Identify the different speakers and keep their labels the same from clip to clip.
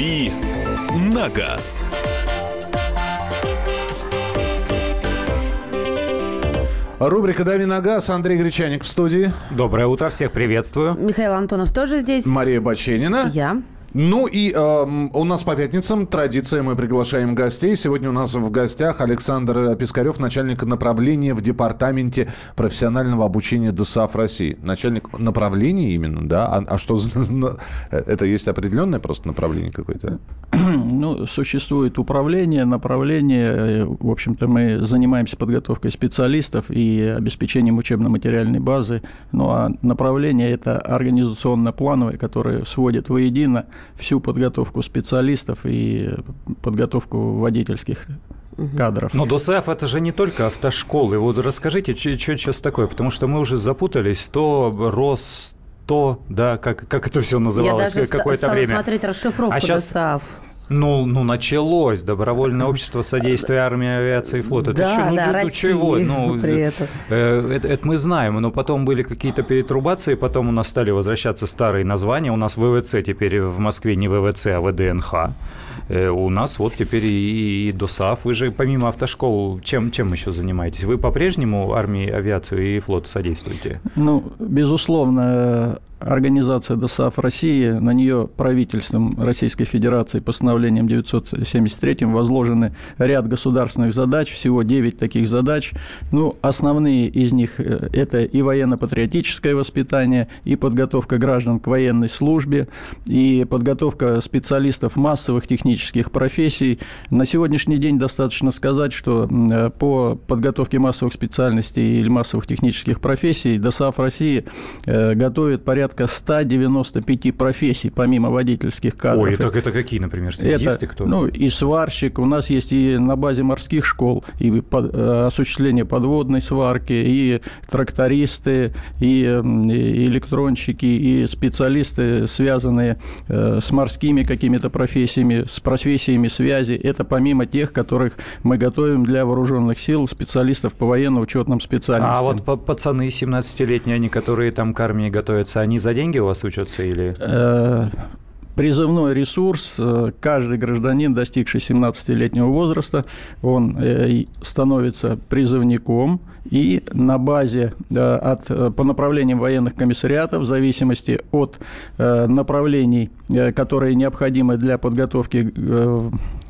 Speaker 1: «Дави на газ».
Speaker 2: Рубрика «Дави на газ». Андрей Гречаник в студии.
Speaker 3: Доброе утро, всех приветствую.
Speaker 4: Михаил Антонов тоже здесь.
Speaker 2: Мария Баченина.
Speaker 4: Я.
Speaker 2: Ну и э, у нас по пятницам традиция, мы приглашаем гостей. Сегодня у нас в гостях Александр Пискарев, начальник направления в Департаменте профессионального обучения ДСАФ России. Начальник направления именно, да? А, а что это есть определенное просто направление какое-то?
Speaker 5: Ну, существует управление, направление. В общем-то, мы занимаемся подготовкой специалистов и обеспечением учебно-материальной базы. Ну, а направление – это организационно-плановое, которое сводит воедино всю подготовку специалистов и подготовку водительских кадров.
Speaker 3: Но ДОСАФ – это же не только автошколы. Вот расскажите, что сейчас такое, потому что мы уже запутались, то рос то, да, как, как это все называлось какое-то время.
Speaker 4: смотреть расшифровку а сейчас... ДОСАФ.
Speaker 3: Ну, ну, началось. Добровольное общество содействия армии, авиации и флота.
Speaker 4: Да, это да, ну, да, ну, России чего? Ну, при этом.
Speaker 3: Э, это, это мы знаем, но потом были какие-то перетрубации, потом у нас стали возвращаться старые названия. У нас ВВЦ теперь в Москве не ВВЦ, а ВДНХ. Э, у нас вот теперь и, и ДОСАФ. Вы же помимо автошкол, чем, чем еще занимаетесь? Вы по-прежнему армии, авиацию и флот содействуете?
Speaker 5: Ну, безусловно, Организация ДОСАФ России, на нее правительством Российской Федерации постановлением 973 возложены ряд государственных задач, всего 9 таких задач. Ну, основные из них э, – это и военно-патриотическое воспитание, и подготовка граждан к военной службе, и подготовка специалистов массовых технических профессий. На сегодняшний день достаточно сказать, что э, по подготовке массовых специальностей или массовых технических профессий ДОСАФ России э, готовит порядка порядка 195 профессий, помимо водительских кадров.
Speaker 3: Ой, так это какие, например,
Speaker 5: это, кто? Ну, и сварщик. У нас есть и на базе морских школ и под, э, осуществление подводной сварки, и трактористы, и, и электронщики, и специалисты, связанные э, с морскими какими-то профессиями, с профессиями связи. Это помимо тех, которых мы готовим для вооруженных сил, специалистов по военно-учетным специальностям.
Speaker 3: А вот пацаны 17-летние, они, которые там к армии готовятся, они за деньги у вас учатся или?
Speaker 5: Э, призывной ресурс. Э, каждый гражданин, достигший 17-летнего возраста, он э, становится призывником, и на базе от, по направлениям военных комиссариатов, в зависимости от направлений, которые необходимы для подготовки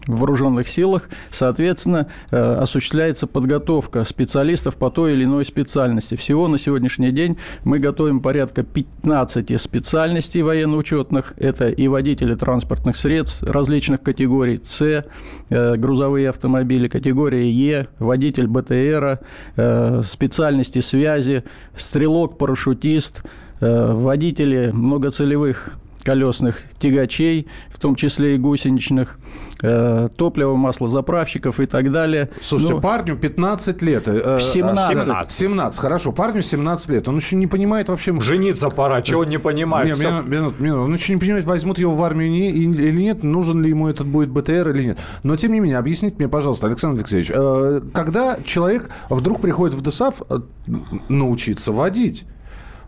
Speaker 5: в вооруженных силах, соответственно, э, осуществляется подготовка специалистов по той или иной специальности. Всего на сегодняшний день мы готовим порядка 15 специальностей военно-учетных. Это и водители транспортных средств различных категорий С, э, грузовые автомобили, категория Е, водитель БТРа, э, специальности связи, стрелок-парашютист, водители многоцелевых колесных тягачей, в том числе и гусеничных, э, топливо, масло заправщиков и так далее.
Speaker 2: Слушайте, ну, парню 15 лет.
Speaker 5: Э, 17.
Speaker 2: 17. 17, хорошо. Парню 17 лет. Он еще не понимает вообще...
Speaker 3: Жениться пора, чего он не понимает? Нет,
Speaker 2: минут, минут, минут. Он еще не понимает, возьмут его в армию не, или нет, нужен ли ему этот будет БТР или нет. Но, тем не менее, объясните мне, пожалуйста, Александр Алексеевич, э, когда человек вдруг приходит в ДСАФ э, научиться водить,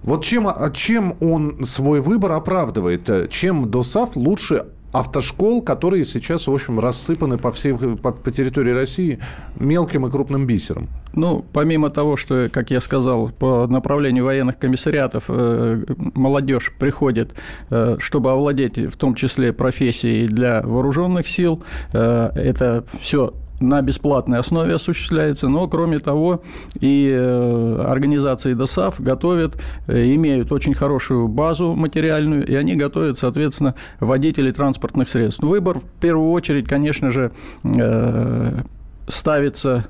Speaker 2: вот чем, а чем он свой выбор оправдывает? Чем ДОСАФ лучше автошкол, которые сейчас, в общем, рассыпаны по всей по, по территории России мелким и крупным бисером.
Speaker 5: Ну, помимо того, что, как я сказал, по направлению военных комиссариатов э, молодежь приходит, э, чтобы овладеть в том числе профессией для вооруженных сил, э, это все на бесплатной основе осуществляется, но, кроме того, и э, организации ДОСАФ готовят, э, имеют очень хорошую базу материальную, и они готовят, соответственно, водителей транспортных средств. Выбор, в первую очередь, конечно же, э, ставится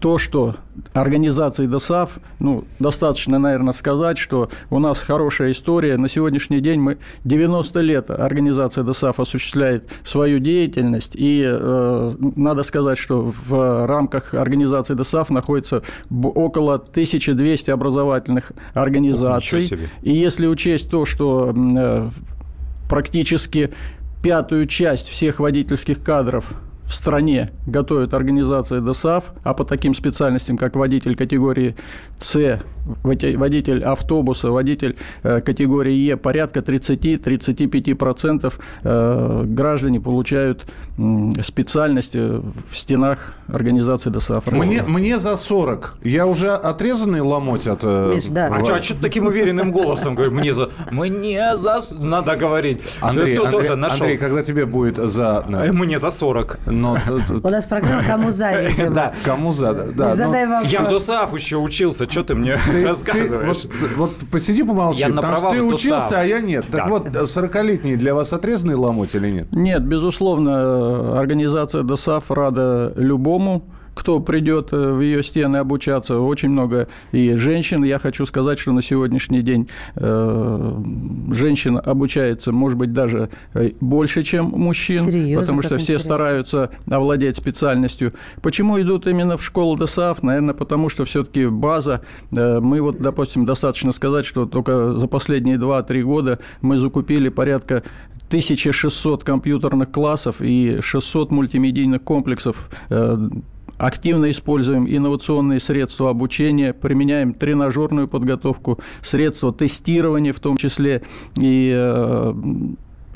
Speaker 5: то, что организации ДОСАФ, ну, достаточно, наверное, сказать, что у нас хорошая история. На сегодняшний день мы 90 лет организация ДОСАФ осуществляет свою деятельность, и э, надо сказать, что в рамках организации ДОСАФ находится около 1200 образовательных организаций. И если учесть то, что э, практически пятую часть всех водительских кадров в стране готовит организация ДОСАФ, а по таким специальностям, как водитель категории С, водитель автобуса, водитель э, категории Е, порядка 30-35% э, граждане получают специальность в стенах организации ДОСАФ.
Speaker 2: Мне, мне за 40. Я уже отрезанный ломоть от...
Speaker 3: Э, Миш, да. А что, а что таким уверенным голосом говорит? Мне за... Мне за... Надо говорить.
Speaker 2: Андрей, Андрей, тоже нашел. Андрей, когда тебе будет за...
Speaker 3: Мне за 40.
Speaker 4: Но... У нас программа «Кому за», видимо. Да.
Speaker 2: Кому за, да.
Speaker 3: Задай вопрос. Я в ДОСАФ еще учился. Что ты мне рассказываешь?
Speaker 2: Вот посиди, помолчи. Потому что ты учился, а я нет. Так вот, 40-летний для вас отрезанный ломоть или нет?
Speaker 5: Нет, безусловно, организация ДОСАФ рада любому кто придет э, в ее стены обучаться. Очень много и женщин. Я хочу сказать, что на сегодняшний день э, женщин обучается, может быть, даже э, больше, чем мужчин, Серьезно, потому что все интересно. стараются овладеть специальностью. Почему идут именно в школу ДСАФ? Наверное, потому что все-таки база. Мы вот, допустим, достаточно сказать, что только за последние 2-3 года мы закупили порядка 1600 компьютерных классов и 600 мультимедийных комплексов активно используем инновационные средства обучения, применяем тренажерную подготовку, средства тестирования в том числе. И э,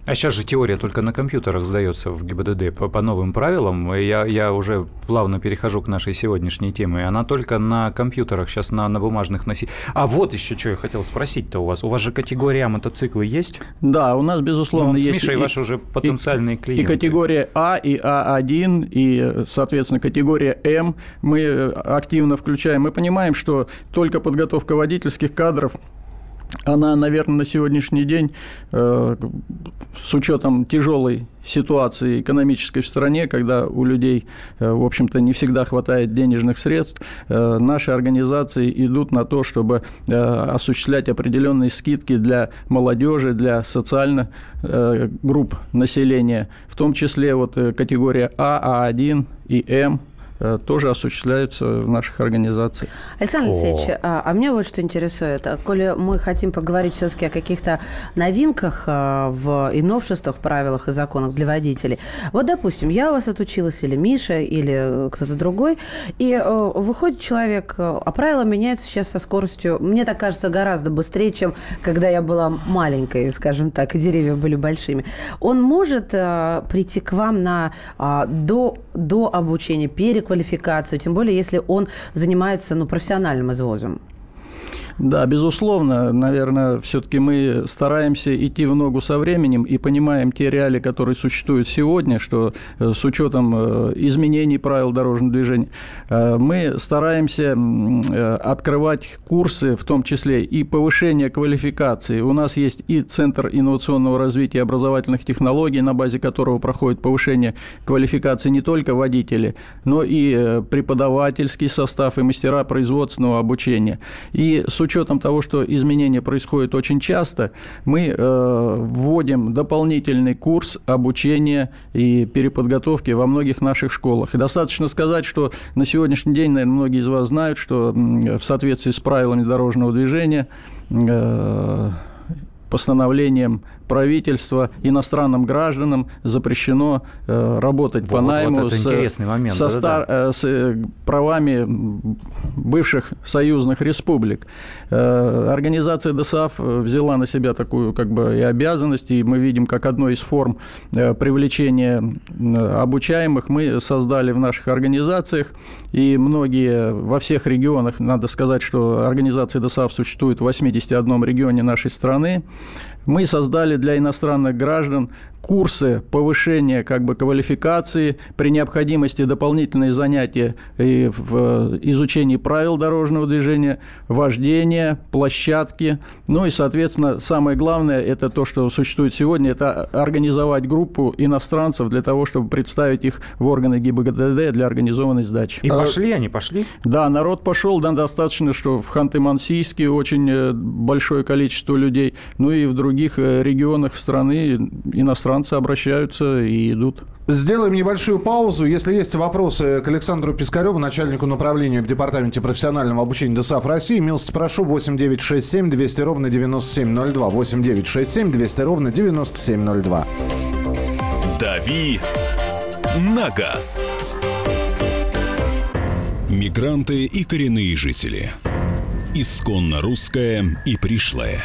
Speaker 3: а сейчас же теория только на компьютерах сдается в ГИБДД по, по новым правилам. Я, я уже плавно перехожу к нашей сегодняшней теме. Она только на компьютерах, сейчас на, на бумажных носителях. А вот еще что я хотел спросить-то у вас. У вас же категория мотоциклы есть?
Speaker 5: Да, у нас, безусловно, ну, есть.
Speaker 3: С Мишей и, ваши уже потенциальные
Speaker 5: и,
Speaker 3: клиенты.
Speaker 5: И категория А, и А1, и, соответственно, категория М мы активно включаем. Мы понимаем, что только подготовка водительских кадров она, наверное, на сегодняшний день, э, с учетом тяжелой ситуации экономической в стране, когда у людей, э, в общем-то, не всегда хватает денежных средств, э, наши организации идут на то, чтобы осуществлять определенные скидки для молодежи, для социальных групп населения, в том числе вот категория А, А1 и М – тоже осуществляются в наших организациях.
Speaker 4: Александр Алексеевич, а, а меня вот что интересует. А коли мы хотим поговорить все-таки о каких-то новинках а, в и новшествах, правилах и законах для водителей. Вот, допустим, я у вас отучилась, или Миша, или кто-то другой, и э, выходит человек, а правила меняются сейчас со скоростью, мне так кажется, гораздо быстрее, чем когда я была маленькой, скажем так, и деревья были большими. Он может прийти к вам на до, до обучения, переквалификации, квалификацию, тем более, если он занимается ну, профессиональным извозом.
Speaker 5: Да, безусловно, наверное, все-таки мы стараемся идти в ногу со временем и понимаем те реалии, которые существуют сегодня, что э, с учетом э, изменений правил дорожного движения, э, мы стараемся открывать курсы, в том числе и повышение квалификации. У нас есть и Центр инновационного развития образовательных технологий, на базе которого проходит повышение квалификации не только водителей, но и преподавательский состав и мастера производственного обучения. И с учетом того, что изменения происходят очень часто, мы э, вводим дополнительный курс обучения и переподготовки во многих наших школах. И достаточно сказать, что на сегодняшний день, наверное, многие из вас знают, что в соответствии с правилами дорожного движения э, постановлением правительства иностранным гражданам запрещено э, работать вот, по найму
Speaker 3: вот с, момент,
Speaker 5: со да, стар, да. Э, с э, правами бывших союзных республик. Э, организация ДСАФ взяла на себя такую как бы и обязанность, и мы видим, как одной из форм привлечения обучаемых мы создали в наших организациях, и многие во всех регионах, надо сказать, что организация ДСАФ существует в 81 регионе нашей страны, мы создали для иностранных граждан курсы повышения как бы квалификации, при необходимости дополнительные занятия и в изучении правил дорожного движения, вождения, площадки. Ну и, соответственно, самое главное, это то, что существует сегодня, это организовать группу иностранцев для того, чтобы представить их в органы ГИБДД для организованной сдачи.
Speaker 3: И пошли они, пошли?
Speaker 5: Да, народ пошел, да, достаточно, что в Ханты-Мансийске очень э, большое количество людей, ну и в других э, регионах страны иностранцев иностранцы обращаются и идут.
Speaker 2: Сделаем небольшую паузу. Если есть вопросы к Александру Пискареву, начальнику направления в Департаменте профессионального обучения ДСАФ России, милости прошу 8967 200 ровно 9702. 8967 200 ровно 9702.
Speaker 1: «Дави на газ».
Speaker 6: Мигранты и коренные жители. Исконно русская и пришлая.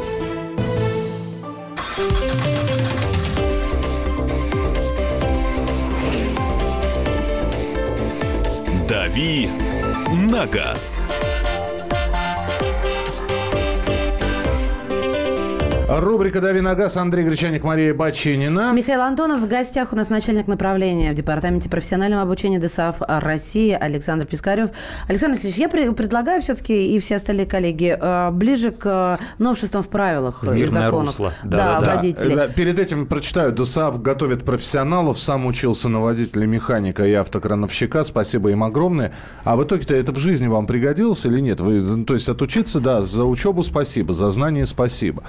Speaker 1: «Дави на газ».
Speaker 2: Рубрика «Дави на газ». Андрей Гречаник, Мария Бачинина.
Speaker 4: Михаил Антонов в гостях у нас начальник направления в Департаменте профессионального обучения ДСАФ России Александр Пискарев. Александр Васильевич, я при- предлагаю все-таки и все остальные коллеги э, ближе к э, новшествам в правилах
Speaker 3: В
Speaker 4: и законах.
Speaker 3: русло.
Speaker 4: Да,
Speaker 3: Да-да-да.
Speaker 2: Да,
Speaker 4: водителей.
Speaker 2: да, перед этим прочитаю. ДУСАВ готовит профессионалов. Сам учился на водителя, механика и автокрановщика. Спасибо им огромное. А в итоге-то это в жизни вам пригодилось или нет? Вы, ну, то есть отучиться, да, за учебу спасибо, за знание спасибо.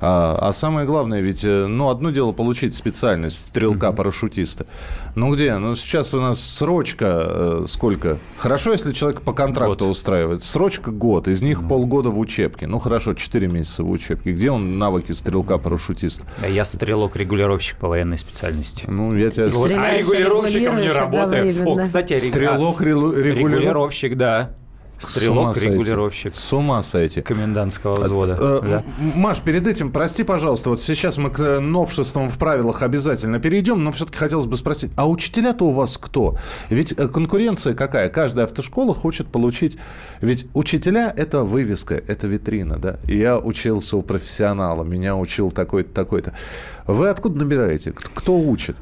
Speaker 2: А, а самое главное, ведь, э, ну, одно дело получить специальность стрелка-парашютиста. Ну, где? Ну, сейчас у нас срочка э, сколько? Хорошо, если человек по контракту
Speaker 3: Год.
Speaker 2: устраивает. Срочка год, из них полгода в учебке. Ну, хорошо, 4 месяца в учебке. Где он навыки стрелка-парашютиста?
Speaker 3: А Я стрелок-регулировщик по военной специальности.
Speaker 2: Ну, я тебя...
Speaker 4: Стреляешь,
Speaker 3: а регулировщиком не работаю. О, кстати, рег-
Speaker 2: Стрелок,
Speaker 3: а,
Speaker 2: релу- регулировщик.
Speaker 3: регулировщик, да. Стрелок-регулировщик
Speaker 2: С ума сойти.
Speaker 3: комендантского взвода.
Speaker 2: Э,
Speaker 3: да.
Speaker 2: Маш, перед этим, прости, пожалуйста, вот сейчас мы к э, новшествам в правилах обязательно перейдем, но все-таки хотелось бы спросить, а учителя-то у вас кто? Ведь э, конкуренция какая? Каждая автошкола хочет получить... Ведь учителя – это вывеска, это витрина, да? Я учился у профессионала, меня учил такой-то, такой-то. Вы откуда набираете? Кто учит?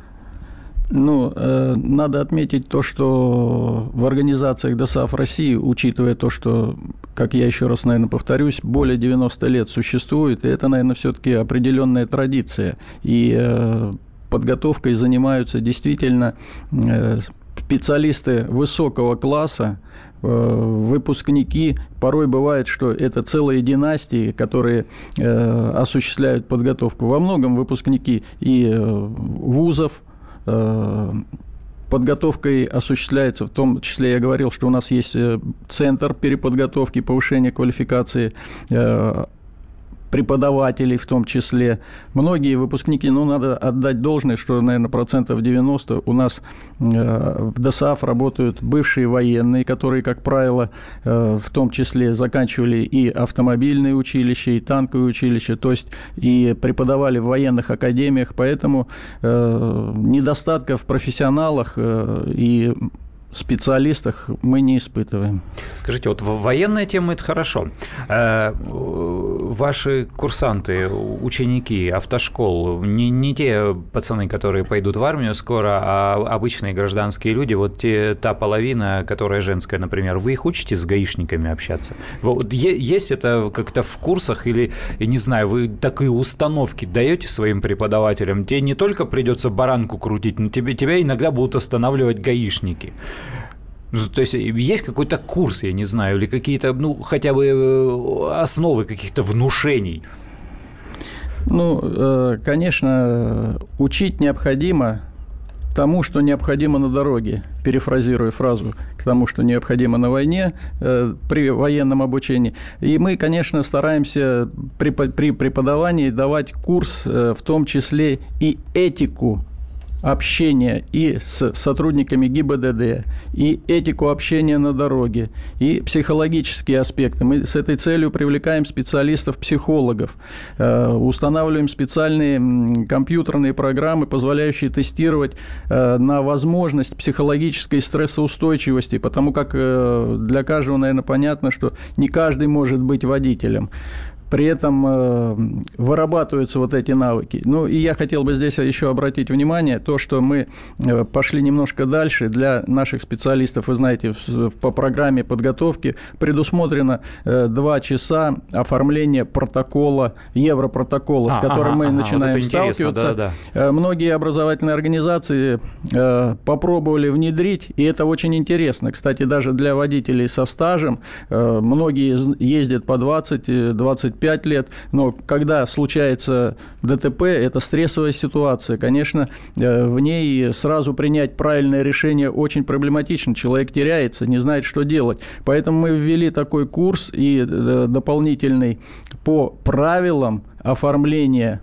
Speaker 5: Ну, э, надо отметить то, что в организациях ДОСАФ России, учитывая то, что, как я еще раз, наверное, повторюсь, более 90 лет существует, и это, наверное, все-таки определенная традиция. И э, подготовкой занимаются действительно э, специалисты высокого класса, э, выпускники. Порой бывает, что это целые династии, которые э, осуществляют подготовку. Во многом выпускники и э, вузов, подготовкой осуществляется, в том числе я говорил, что у нас есть э, центр переподготовки, повышения квалификации э, преподавателей в том числе. Многие выпускники, ну, надо отдать должное, что, наверное, процентов 90 у нас э, в ДОСАФ работают бывшие военные, которые, как правило, э, в том числе заканчивали и автомобильные училища, и танковые училища, то есть и преподавали в военных академиях, поэтому э, недостатков в профессионалах и специалистах мы не испытываем.
Speaker 3: Скажите, вот военная тема – это хорошо. Ваши курсанты, ученики автошкол, не, не те пацаны, которые пойдут в армию скоро, а обычные гражданские люди, вот те, та половина, которая женская, например, вы их учите с гаишниками общаться? Вот есть это как-то в курсах или, я не знаю, вы такие установки даете своим преподавателям? Тебе не только придется баранку крутить, но тебе, тебя иногда будут останавливать гаишники. Ну, То есть есть какой-то курс, я не знаю, или какие-то, ну, хотя бы э, основы каких-то внушений.
Speaker 5: Ну, э, конечно, учить необходимо тому, что необходимо на дороге, перефразируя фразу к тому, что необходимо на войне э, при военном обучении. И мы, конечно, стараемся при, преподавании давать курс, в том числе и этику общения и с сотрудниками ГИБДД, и этику общения на дороге, и психологические аспекты. Мы с этой целью привлекаем специалистов-психологов, э, устанавливаем специальные компьютерные программы, позволяющие тестировать э, на возможность психологической стрессоустойчивости, потому как э, для каждого, наверное, понятно, что не каждый может быть водителем. При этом э, вырабатываются вот эти навыки. Ну, и я хотел бы здесь еще обратить внимание, то, что мы э, пошли немножко дальше для наших специалистов, вы знаете, по программе подготовки предусмотрено два часа оформления протокола, европротокола, а, с которым ага, мы ага, начинаем вот сталкиваться. Да, да. Многие образовательные организации попробовали внедрить, и это очень интересно. Кстати, даже для водителей со стажем многие ездят по 20-25 лет, но когда случается ДТП, это стрессовая ситуация. Конечно, э, в ней сразу принять правильное решение очень проблематично. Человек теряется, не знает, что делать. Поэтому мы ввели такой курс и э, дополнительный по правилам оформления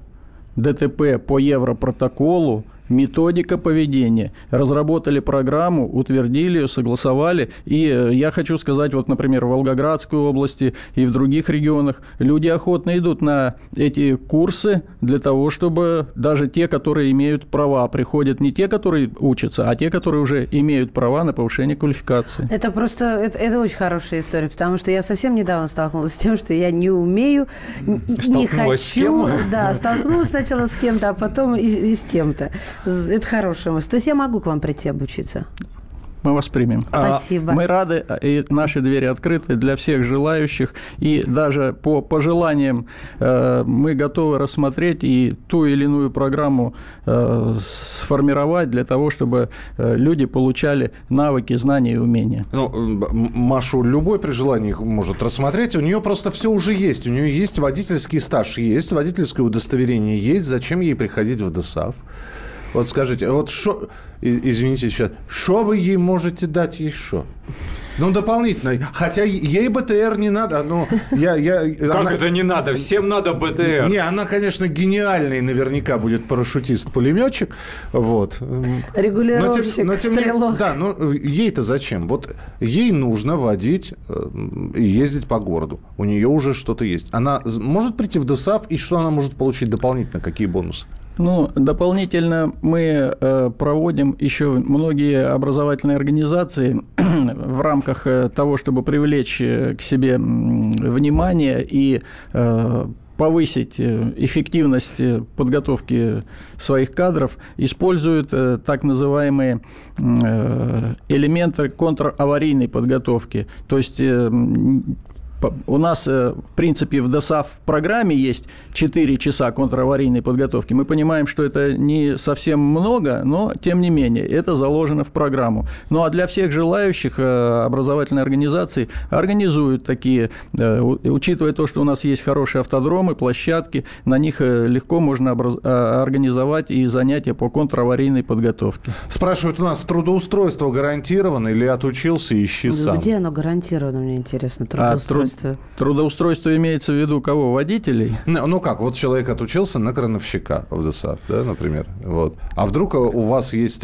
Speaker 5: ДТП по Европротоколу методика поведения. Разработали программу, утвердили ее, согласовали. И э, я хочу сказать, вот, например, в Волгоградской области и в других регионах люди охотно идут на эти курсы для того, чтобы даже те, которые имеют права, приходят не те, которые учатся, а те, которые уже имеют права на повышение квалификации.
Speaker 4: Это просто, это, это очень хорошая история, потому что я совсем недавно столкнулась с тем, что я не умею, не хочу. Да, столкнулась сначала с кем-то, а потом и, и с кем-то. Это хорошая мысль. То есть я могу к вам прийти обучиться?
Speaker 5: мы вас примем.
Speaker 4: Спасибо.
Speaker 5: Мы рады, и наши двери открыты для всех желающих, и даже по пожеланиям э, мы готовы рассмотреть и ту или иную программу э, сформировать для того, чтобы э, люди получали навыки, знания и умения.
Speaker 2: Ну, Машу любой при желании может рассмотреть, у нее просто все уже есть, у нее есть водительский стаж, есть водительское удостоверение, есть, зачем ей приходить в ДСАФ? Вот скажите, вот что, извините сейчас, что вы ей можете дать еще? Ну, дополнительно. Хотя ей БТР не надо, но я... я
Speaker 3: как она... это не надо? Всем надо БТР.
Speaker 2: Не, она, конечно, гениальный наверняка будет парашютист-пулеметчик. Вот.
Speaker 4: Регулировщик, но, тем, но, тем стрелок.
Speaker 2: Не, да, но ей-то зачем? Вот ей нужно водить э, и ездить по городу. У нее уже что-то есть. Она может прийти в ДОСАВ, и что она может получить дополнительно? Какие бонусы?
Speaker 5: Ну, дополнительно мы э, проводим еще многие образовательные организации в рамках э, того, чтобы привлечь э, к себе внимание и повысить эффективность подготовки своих кадров, используют так называемые элементы контраварийной подготовки. То есть у нас, э, в принципе, в ДОСАВ программе есть 4 часа контраварийной подготовки. Мы понимаем, что это не совсем много, но, тем не менее, это заложено в программу. Ну, а для всех желающих э, образовательные организации организуют такие, э, учитывая то, что у нас есть хорошие автодромы, площадки, на них легко можно организовать и занятия по контраварийной подготовке.
Speaker 2: Спрашивают у нас, трудоустройство гарантировано или отучился, ищи сам?
Speaker 4: Где оно гарантировано, мне интересно,
Speaker 5: а, трудоустройство? Трудоустройство. Трудоустройство имеется в виду кого? Водителей?
Speaker 2: Ну, ну как, вот человек отучился на крановщика в ДСАФ, да, например. Вот. А вдруг у вас есть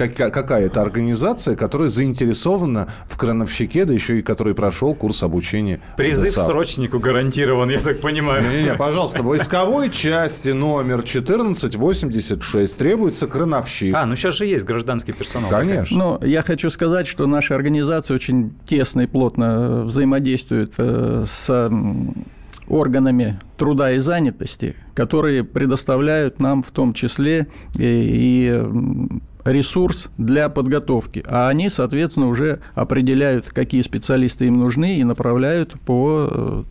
Speaker 2: а, какая-то организация, которая заинтересована в крановщике, да еще и который прошел курс обучения.
Speaker 3: Призыв ДСАФ. срочнику гарантирован, я так понимаю.
Speaker 2: Не-не, пожалуйста, войсковой части номер 1486 требуется крановщик.
Speaker 3: А, ну сейчас же есть гражданский персонал.
Speaker 2: Конечно.
Speaker 5: Ну, я хочу сказать, что наша организация очень тесно и плотно взаимодействует э, с органами труда и занятости, которые предоставляют нам в том числе и, и ресурс для подготовки, а они, соответственно, уже определяют, какие специалисты им нужны и направляют по э,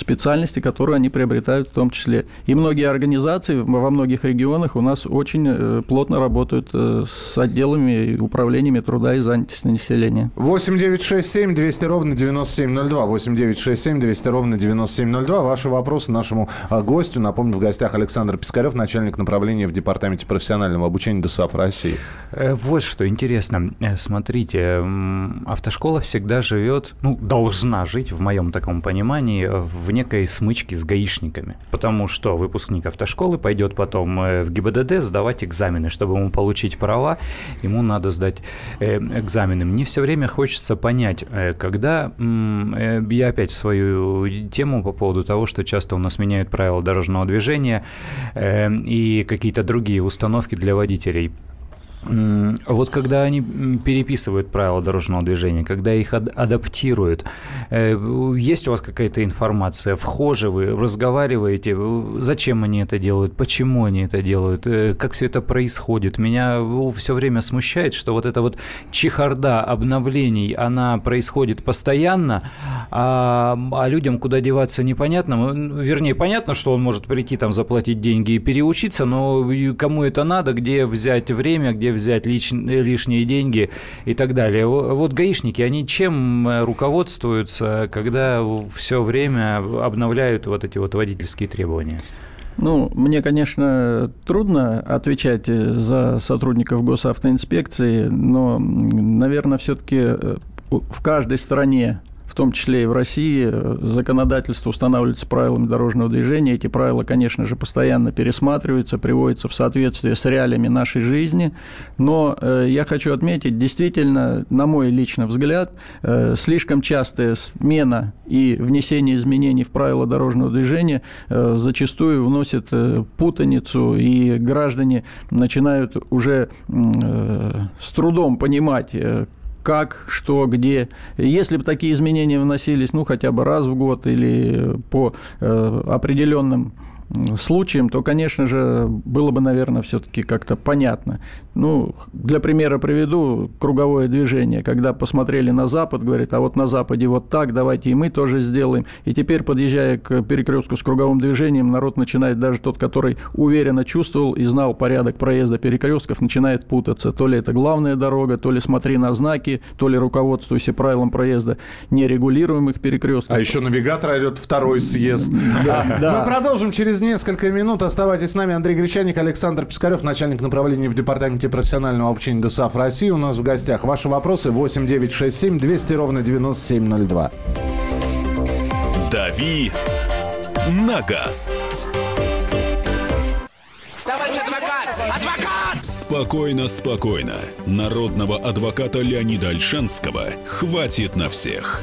Speaker 5: специальности, которые они приобретают в том числе. И многие организации во многих регионах у нас очень э, плотно работают э, с отделами и управлениями труда и занятости населения.
Speaker 2: 8 9 6 7 200 ровно 9702. 8 9 6 7 200 ровно 9702. Ваши вопросы нашему а, гостю. Напомню, в гостях Александр Пискарев, начальник направления в Департаменте профессионального обучения ДСАФ России.
Speaker 3: Э, вот что интересно. Смотрите, автошкола всегда живет, ну, должна жить, в моем таком понимании, в в некой смычке с гаишниками. Потому что выпускник автошколы пойдет потом э, в ГИБДД сдавать экзамены. Чтобы ему получить права, ему надо сдать э, экзамены. Мне все время хочется понять, э, когда я опять свою тему по поводу того, что часто у нас меняют правила дорожного движения и какие-то другие установки для водителей. Вот когда они переписывают правила дорожного движения, когда их адаптируют, э, есть у вас какая-то информация, вхожи вы, разговариваете, зачем они это делают, почему они это делают, э, как все это происходит. Меня все время смущает, что вот эта вот чехарда обновлений, она происходит постоянно, а, а людям куда деваться непонятно. Вернее, понятно, что он может прийти там заплатить деньги и переучиться, но кому это надо, где взять время, где взять лич, лишние деньги и так далее. Вот гаишники, они чем э, руководствуются, когда все время обновляют вот эти вот водительские требования?
Speaker 5: Ну, мне, конечно, трудно отвечать э, за сотрудников госавтоинспекции, но, наверное, все-таки э, в каждой стране в том числе и в России, э, законодательство устанавливается правилами дорожного движения. Эти правила, конечно же, постоянно пересматриваются, приводятся в соответствие с реалиями нашей жизни. Но э, я хочу отметить, действительно, на мой личный взгляд, э, слишком частая смена и внесение изменений в правила дорожного движения зачастую вносит путаницу, и граждане начинают уже с трудом понимать, как, что, где. Если бы такие изменения вносились, ну, хотя бы раз в год или по э, определенным случаем, то, конечно же, было бы, наверное, все-таки как-то понятно. Ну, для примера приведу круговое движение. Когда посмотрели на Запад, говорят, а вот на Западе вот так, давайте и мы тоже сделаем. И теперь, подъезжая к перекрестку с круговым движением, народ начинает, даже тот, который уверенно чувствовал и знал порядок проезда перекрестков, начинает путаться. То ли это главная дорога, то ли смотри на знаки, то ли руководствуйся правилам проезда нерегулируемых перекрестков.
Speaker 2: А еще навигатор идет второй съезд. Мы продолжим через через несколько минут. Оставайтесь с нами. Андрей Гречаник, Александр Пискарев, начальник направления в Департаменте профессионального обучения ДСАФ России. У нас в гостях ваши вопросы 8 9 6 7 200 ровно 9702.
Speaker 1: Дави на газ.
Speaker 6: Товарищ адвокат! Адвокат! Спокойно, спокойно. Народного адвоката Леонида Альшанского хватит на всех.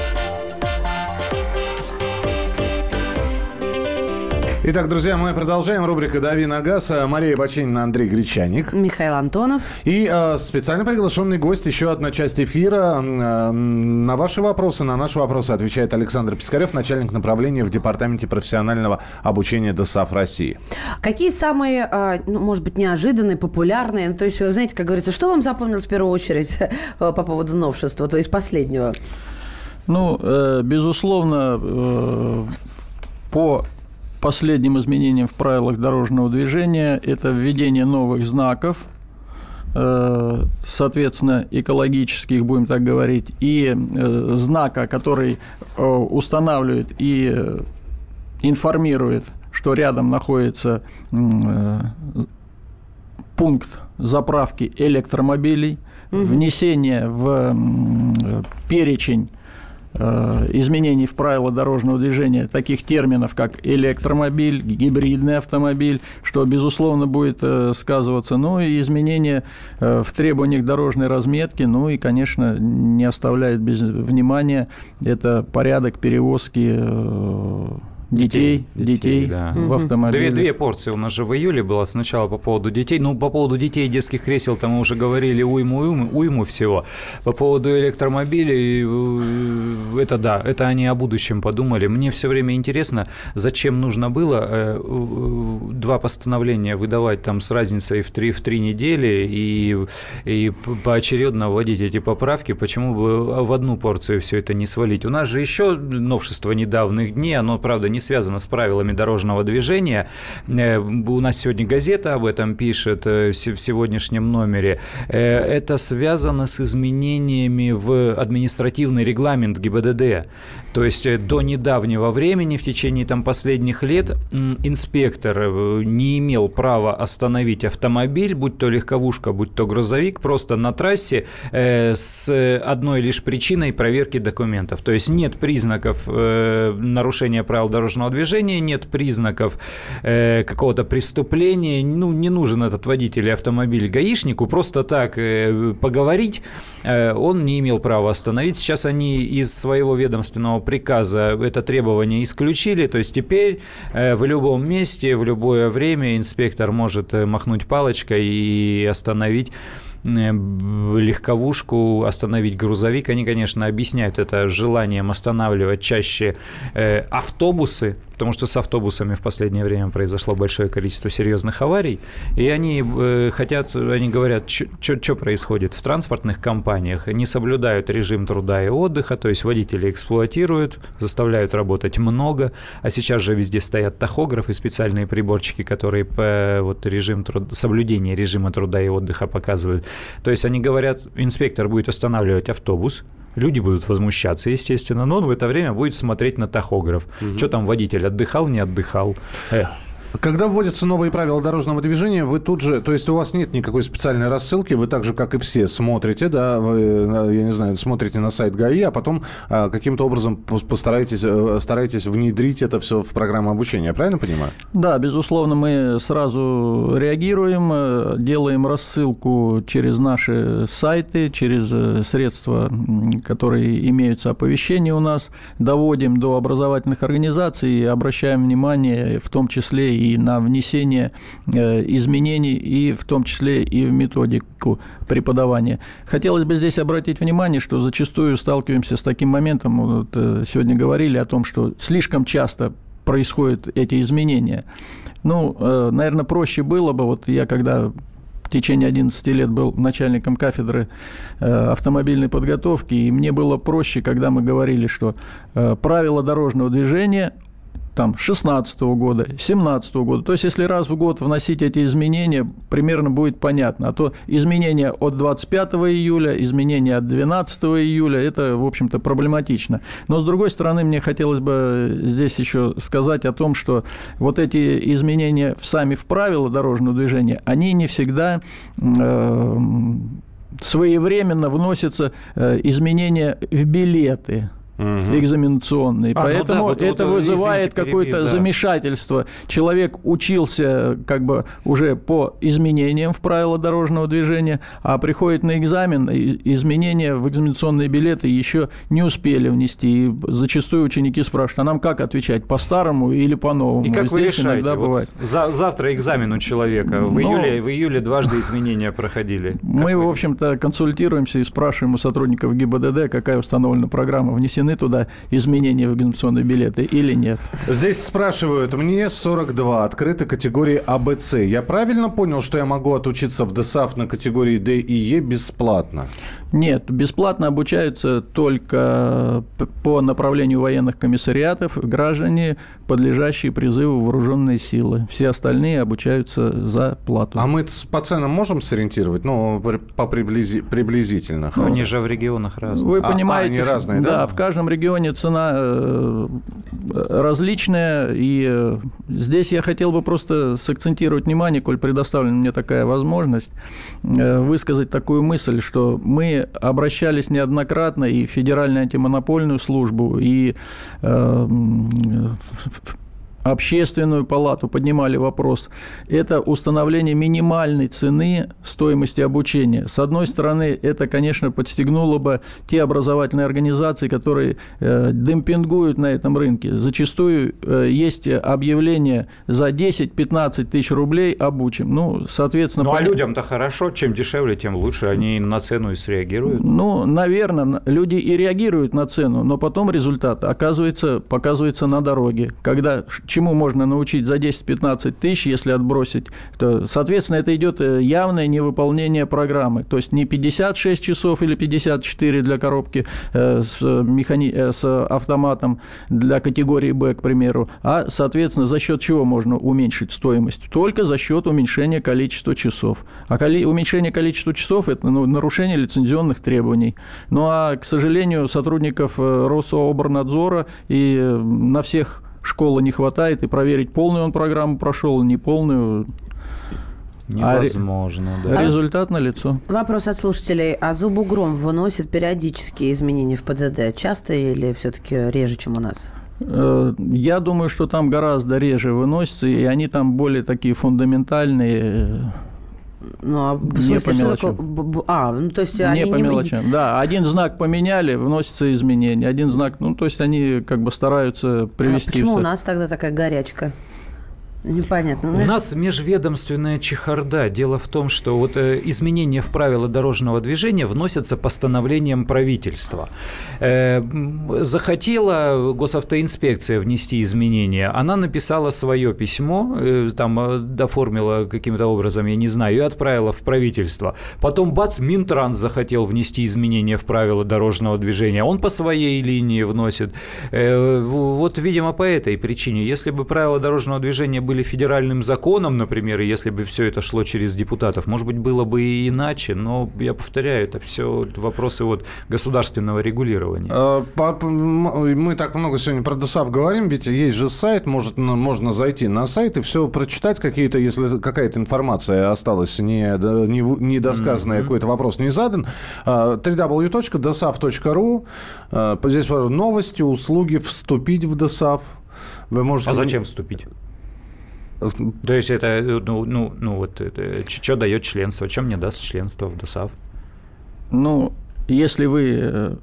Speaker 2: Итак, друзья, мы продолжаем. Рубрика «Дави на газ». Мария Баченина, Андрей Гречаник.
Speaker 4: Михаил Антонов.
Speaker 2: И э, специально приглашенный гость, еще одна часть эфира. Э, на ваши вопросы, на наши вопросы отвечает Александр Пискарев, начальник направления в Департаменте профессионального обучения ДОСАФ России.
Speaker 4: Какие самые, э, ну, может быть, неожиданные, популярные, ну, то есть, вы знаете, как говорится, что вам запомнилось в первую очередь э, по поводу новшества, то есть последнего?
Speaker 5: Ну, э, безусловно, э, по последним изменением в правилах дорожного движения – это введение новых знаков, э, соответственно, экологических, будем так говорить, и э, знака, который э, устанавливает и информирует, что рядом находится пункт заправки электромобилей, внесение в перечень изменений в правила дорожного движения таких терминов, как электромобиль, гибридный автомобиль, что, безусловно, будет э, сказываться, ну и изменения э, в требованиях дорожной разметки, ну и, конечно, не оставляет без внимания это порядок перевозки Детей, детей, детей да. в автомобиле.
Speaker 3: Две, две порции у нас же в июле было сначала по поводу детей. Ну, по поводу детей и детских кресел там мы уже говорили уйму, уйму, уйму всего. По поводу электромобилей, э, это да, это они о будущем подумали. Мне все время интересно, зачем нужно было э, два постановления выдавать там с разницей в три, в три недели и, и поочередно вводить эти поправки. Почему бы в одну порцию все это не свалить? У нас же еще новшество недавних дней, оно, правда, не связано с правилами дорожного движения. Э, у нас сегодня газета об этом пишет э, в сегодняшнем номере. Э, это связано с изменениями в административный регламент ГИБДД. То есть до недавнего времени, в течение там, последних лет, инспектор не имел права остановить автомобиль, будь то легковушка, будь то грузовик, просто на трассе с одной лишь причиной проверки документов. То есть нет признаков нарушения правил дорожного движения, нет признаков э, какого-то преступления, ну, не нужен этот водитель или автомобиль гаишнику, просто так э, поговорить э, он не имел права остановить. Сейчас они из своего ведомственного приказа это требование исключили, то есть теперь э, в любом месте, в любое время инспектор может э, махнуть палочкой и остановить Э, легковушку, остановить грузовик. Они, конечно, объясняют это желанием останавливать чаще автобусы, потому что с автобусами в последнее время произошло большое количество серьезных аварий, и они э, хотят, они говорят, что происходит в транспортных компаниях, не соблюдают режим труда и отдыха, то есть водители эксплуатируют, заставляют работать много, а сейчас же везде стоят тахографы, специальные приборчики, которые по вот режим труд... соблюдение режима труда и отдыха показывают. То есть они говорят, инспектор будет останавливать автобус, люди будут возмущаться, естественно, но он в это время будет смотреть на тахограф. Угу. Что там водитель отдыхал, не отдыхал. Э.
Speaker 2: Когда вводятся новые правила дорожного движения, вы тут же, то есть у вас нет никакой специальной рассылки, вы так же, как и все, смотрите, да, вы, я не знаю, смотрите на сайт ГАИ, а потом а, каким-то образом постараетесь, э, стараетесь внедрить это все в программу обучения, правильно понимаю?
Speaker 5: Да, безусловно, мы сразу реагируем, э, делаем рассылку через наши сайты, через э, средства, которые имеются оповещения у нас, доводим до образовательных организаций и обращаем внимание в том числе и на внесение э, изменений, и в том числе и в методику преподавания. Хотелось бы здесь обратить внимание, что зачастую сталкиваемся с таким моментом, вот э, сегодня говорили о том, что слишком часто происходят эти изменения. Ну, э, наверное, проще было бы, вот я когда в течение 11 лет был начальником кафедры автомобильной подготовки, и мне было проще, когда мы говорили, что правила дорожного движения там, 16 года, 17 года. То есть, если раз в год вносить эти изменения, примерно будет понятно. А то изменения от 25 июля, изменения от 12 июля, это, в общем-то, проблематично. Но, с другой стороны, мне хотелось бы здесь еще сказать о том, что вот эти изменения в сами в правила дорожного движения, они не всегда э, своевременно вносятся э, изменения в билеты угу. экзаменационный. А, Поэтому ну да, вот, это вот, вызывает какое-то да. замешательство. Человек учился как бы уже по изменениям в правила дорожного движения, а приходит на экзамен, изменения в экзаменационные билеты еще не успели внести. И зачастую ученики спрашивают, а нам как отвечать, по-старому или по-новому?
Speaker 3: И как Здесь вы решаете? Иногда вот бывает. За, завтра экзамен у человека. В, Но... июле, в июле дважды изменения проходили.
Speaker 5: Мы, в общем-то, консультируемся и спрашиваем у сотрудников ГИБДД, какая установлена программа. Внесены внесены туда изменения в экзаменационные билеты или нет?
Speaker 2: Здесь спрашивают, мне 42, открыты категории АБЦ. Я правильно понял, что я могу отучиться в ДСАФ на категории Д и Е бесплатно?
Speaker 5: Нет, бесплатно обучаются только по направлению военных комиссариатов граждане, подлежащие призыву вооруженные силы. Все остальные обучаются за плату.
Speaker 2: А мы по ценам можем сориентировать? Ну, по приблизи... приблизительно.
Speaker 3: Ну, они же в регионах разные.
Speaker 5: Вы понимаете,
Speaker 2: а, они разные, да?
Speaker 5: Да, в каждом регионе цена э, различная, и э, здесь я хотел бы просто сакцентировать внимание, коль предоставлена мне такая возможность, э, высказать такую мысль, что мы обращались неоднократно и в Федеральную антимонопольную службу, и э, общественную палату поднимали вопрос, это установление минимальной цены стоимости обучения. С одной стороны, это, конечно, подстегнуло бы те образовательные организации, которые э, демпингуют на этом рынке. Зачастую э, есть объявление за 10-15 тысяч рублей обучим. Ну, соответственно...
Speaker 3: Ну, а людям-то хорошо, чем дешевле, тем лучше. Они на цену и среагируют.
Speaker 5: Ну, наверное, люди и реагируют на цену, но потом результат оказывается, показывается на дороге, когда чему можно научить за 10-15 тысяч, если отбросить, то, соответственно, это идет э, явное невыполнение программы. То есть не 56 часов или 54 для коробки э, с, механи... Э, с автоматом для категории Б, к примеру, а, соответственно, за счет чего можно уменьшить стоимость? Только за счет уменьшения количества часов. А коли... уменьшение количества часов – это ну, нарушение лицензионных требований. Ну а, к сожалению, сотрудников Рособорнадзора и на всех школы не хватает, и проверить, полную он программу прошел, не полную.
Speaker 3: Невозможно,
Speaker 5: а да. Результат на лицо.
Speaker 4: Вопрос от слушателей. А Зубугром выносит периодические изменения в ПДД? Часто или все-таки реже, чем у нас?
Speaker 5: Э, я думаю, что там гораздо реже выносятся, и они там более такие фундаментальные.
Speaker 4: Ну, а в
Speaker 5: Не
Speaker 4: смысле,
Speaker 5: по
Speaker 4: что
Speaker 5: мелочам.
Speaker 4: такое? А, ну, то есть
Speaker 5: Не
Speaker 4: они
Speaker 5: по
Speaker 4: не-
Speaker 5: мелочам. Да, один знак поменяли, вносятся изменения. Один знак, ну, то есть они как бы стараются
Speaker 4: А
Speaker 5: привести.
Speaker 4: почему
Speaker 5: в
Speaker 4: у нас тогда такая горячка? Непонятно.
Speaker 3: У
Speaker 4: Ну,
Speaker 3: нас межведомственная чехарда. Дело в том, что вот э, изменения в правила дорожного движения вносятся постановлением правительства. Э, захотела госавтоинспекция внести изменения, она написала свое письмо, э, там доформила каким-то образом, я не знаю, и отправила в правительство. Потом, бац, Минтранс захотел внести изменения в правила дорожного движения, он по своей линии вносит. Вот, видимо, по этой причине. Если бы правила дорожного движения были федеральным законом, например, и если бы все это шло через депутатов, может быть, было бы и иначе, но, я повторяю, это все вопросы вот государственного регулирования.
Speaker 2: Э, Мы так много сегодня про ДОСАВ говорим, ведь есть же сайт, может, можно зайти на сайт и все прочитать, какие-то, если какая-то информация осталась не, не, недосказанная, какой-то вопрос не задан. э, www.dosav.ru э, Здесь новости, услуги, вступить в ДОСАВ. Вы можете...
Speaker 3: А зачем вступить? То есть это, э, ну, ну, ну вот, что дает членство, чем мне даст членство в ДОСАВ?
Speaker 5: Ну, если вы э,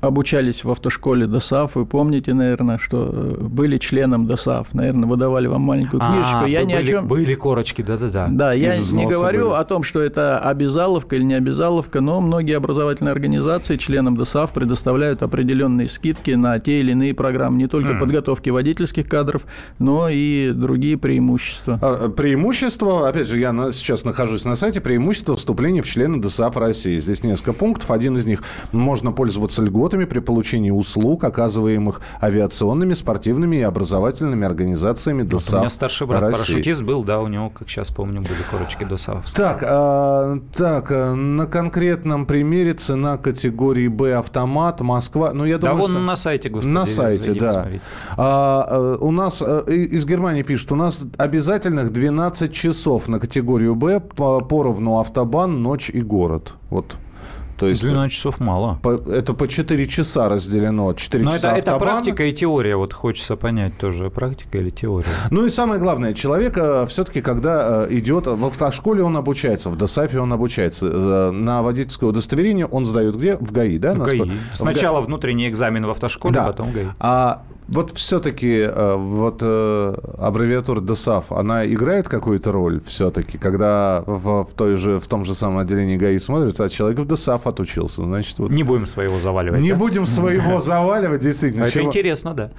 Speaker 5: обучались в автошколе ДОСАВ, вы помните, наверное, что э, были членом ДОСАВ. Наверное, выдавали вам маленькую книжечку.
Speaker 3: А,
Speaker 5: я ни о
Speaker 3: были-
Speaker 5: чем...
Speaker 3: Были корочки, да-да-да.
Speaker 5: Да, я не говорю
Speaker 2: были.
Speaker 5: о том, что это обязаловка или не обязаловка, но многие образовательные организации членам ДОСАВ предоставляют определенные скидки на те или иные программы, не только подготовки водительских кадров, но и другие преимущества.
Speaker 2: А, Преимущество, опять же, я на- сейчас нахожусь на сайте, преимущество вступления в члены ДОСААФ России. Здесь несколько пунктов. Один из них – можно пользоваться льготами при получении услуг, оказываемых авиационными, спортивными и образовательными организациями
Speaker 3: Вот
Speaker 2: ДОСААФ
Speaker 3: у меня старший брат
Speaker 2: России.
Speaker 3: парашютист был, да, у него, как сейчас помню, были корочки ДОСААФ.
Speaker 2: Так, а, так, а, на конкретном примере цена категории Б автомат Москва. Ну, я
Speaker 3: Да
Speaker 2: думаю,
Speaker 3: вон
Speaker 2: что...
Speaker 3: на сайте, господи.
Speaker 2: На сайте, да. А, э, у нас э, из Германии пишут, у нас обязательных 12 часов на категорию Б по, поровну автобан, ночь и город. Вот. То есть
Speaker 3: 12 часов мало.
Speaker 2: по- это по 4 часа разделено. 4
Speaker 3: Но это,
Speaker 2: часа
Speaker 3: это
Speaker 2: автобана.
Speaker 3: практика и теория, вот хочется понять тоже, практика или теория.
Speaker 2: Ну и самое главное, человек все-таки, когда э, идет в автошколе, он обучается, в ДОСАФе он обучается. Э, На водительское удостоверение он сдает где? В ГАИ, да?
Speaker 3: В ГАИ.
Speaker 2: насколько? В Га-
Speaker 3: Сначала внутренний экзамен в автошколе,
Speaker 2: Да.
Speaker 3: потом ГАИ.
Speaker 2: А вот все-таки вот э, аббревиатура ДОСАФ, она играет какую-то роль все-таки, когда в, в той же, в том же самом отделении ГАИ смотрят, а человек в ДОСАФ отучился, значит, вот...
Speaker 3: Не будем своего заваливать.
Speaker 2: Не
Speaker 3: да?
Speaker 2: будем своего заваливать, действительно.
Speaker 3: Это
Speaker 2: чего-
Speaker 3: интересно, да.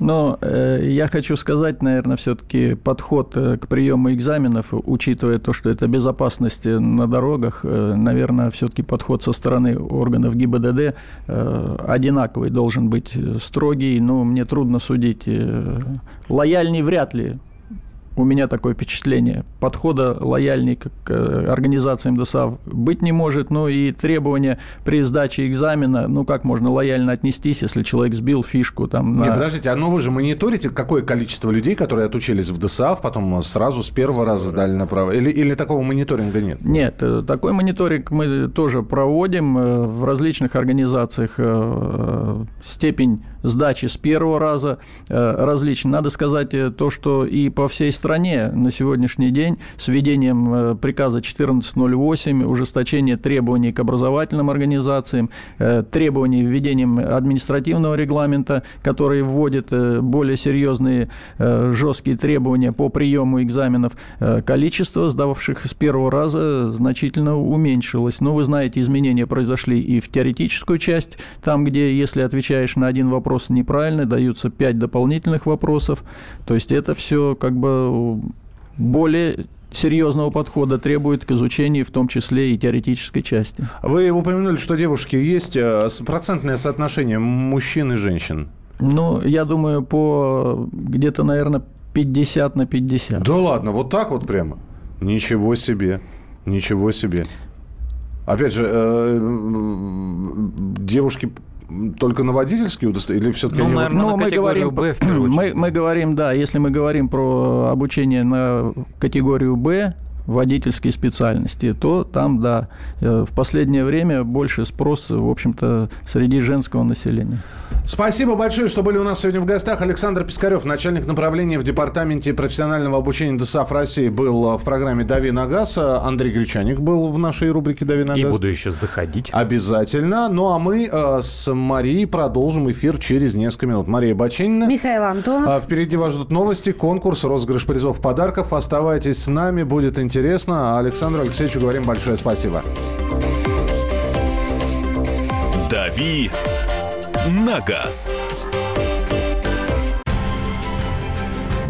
Speaker 5: Но э, я хочу сказать, наверное, все-таки подход э, к приему экзаменов, учитывая то, что это безопасность э, на дорогах, э, наверное, все-таки подход со стороны органов ГИБДД э, одинаковый должен быть э, строгий. Но мне трудно судить. Лояльней вряд ли. У меня такое впечатление. Подхода лояльней к к организациям ДОСАВ быть не может, но и требования при сдаче экзамена, ну как можно лояльно отнестись, если человек сбил фишку там
Speaker 2: Не,
Speaker 5: на-
Speaker 2: подождите, а ну вы же мониторите, какое количество людей, которые отучились в ДОСАФ, потом сразу с первого раза сдали направо? Или, или такого мониторинга нет?
Speaker 5: Нет, э, такой мониторинг мы тоже проводим э, в различных организациях. э, Степень сдачи с первого раза э, различна. Надо сказать э, то, что и по всей стране на сегодняшний день с введением э, приказа 1408, ужесточение требований к образовательным организациям, требований введением административного регламента, который вводит более серьезные жесткие требования по приему экзаменов, количество сдававших с первого раза значительно уменьшилось. Но вы знаете, изменения произошли и в теоретическую часть, там, где, если отвечаешь на один вопрос неправильно, даются пять дополнительных вопросов. То есть это все как бы более серьезного подхода требует к изучению, в том числе и теоретической части.
Speaker 2: Вы упомянули, что девушки есть э, процентное соотношение мужчин и женщин.
Speaker 5: Ну, я думаю, по где-то, наверное, 50 на 50.
Speaker 2: Да ладно, вот так вот прямо? Ничего себе, ничего себе. Опять же, э, девушки только на водительские удостоверения или все-таки...
Speaker 3: Ну, наверное,
Speaker 5: Ну,
Speaker 3: на
Speaker 5: мы говорим,
Speaker 3: «Б»
Speaker 5: мы, мы говорим, да, если мы говорим про обучение на категорию «Б», водительские специальности, то там, да, э, в последнее время больше спрос, в общем-то, среди женского населения.
Speaker 2: Спасибо большое, что были у нас сегодня в гостях. Александр Пискарев, начальник направления в Департаменте профессионального обучения ДСАФ России, был в программе «Дави на газ». Андрей Гречаник был в нашей рубрике «Дави на газ».
Speaker 3: И буду еще заходить.
Speaker 2: Обязательно. Ну, а мы э, с Марией продолжим эфир через несколько минут. Мария Баченина.
Speaker 4: Михаил Антонов.
Speaker 2: А впереди вас ждут новости, конкурс, розыгрыш призов, подарков. Оставайтесь с нами, будет интересно. А Александру Алексеевичу говорим большое спасибо.
Speaker 1: «Дави на газ».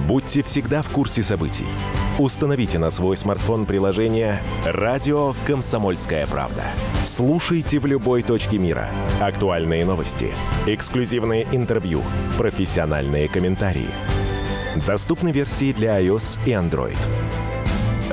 Speaker 7: Будьте всегда в курсе событий. Установите на свой смартфон приложение «Радио Комсомольская правда». Слушайте в любой точке мира. Актуальные новости, эксклюзивные интервью, профессиональные комментарии. Доступны версии для iOS и Android.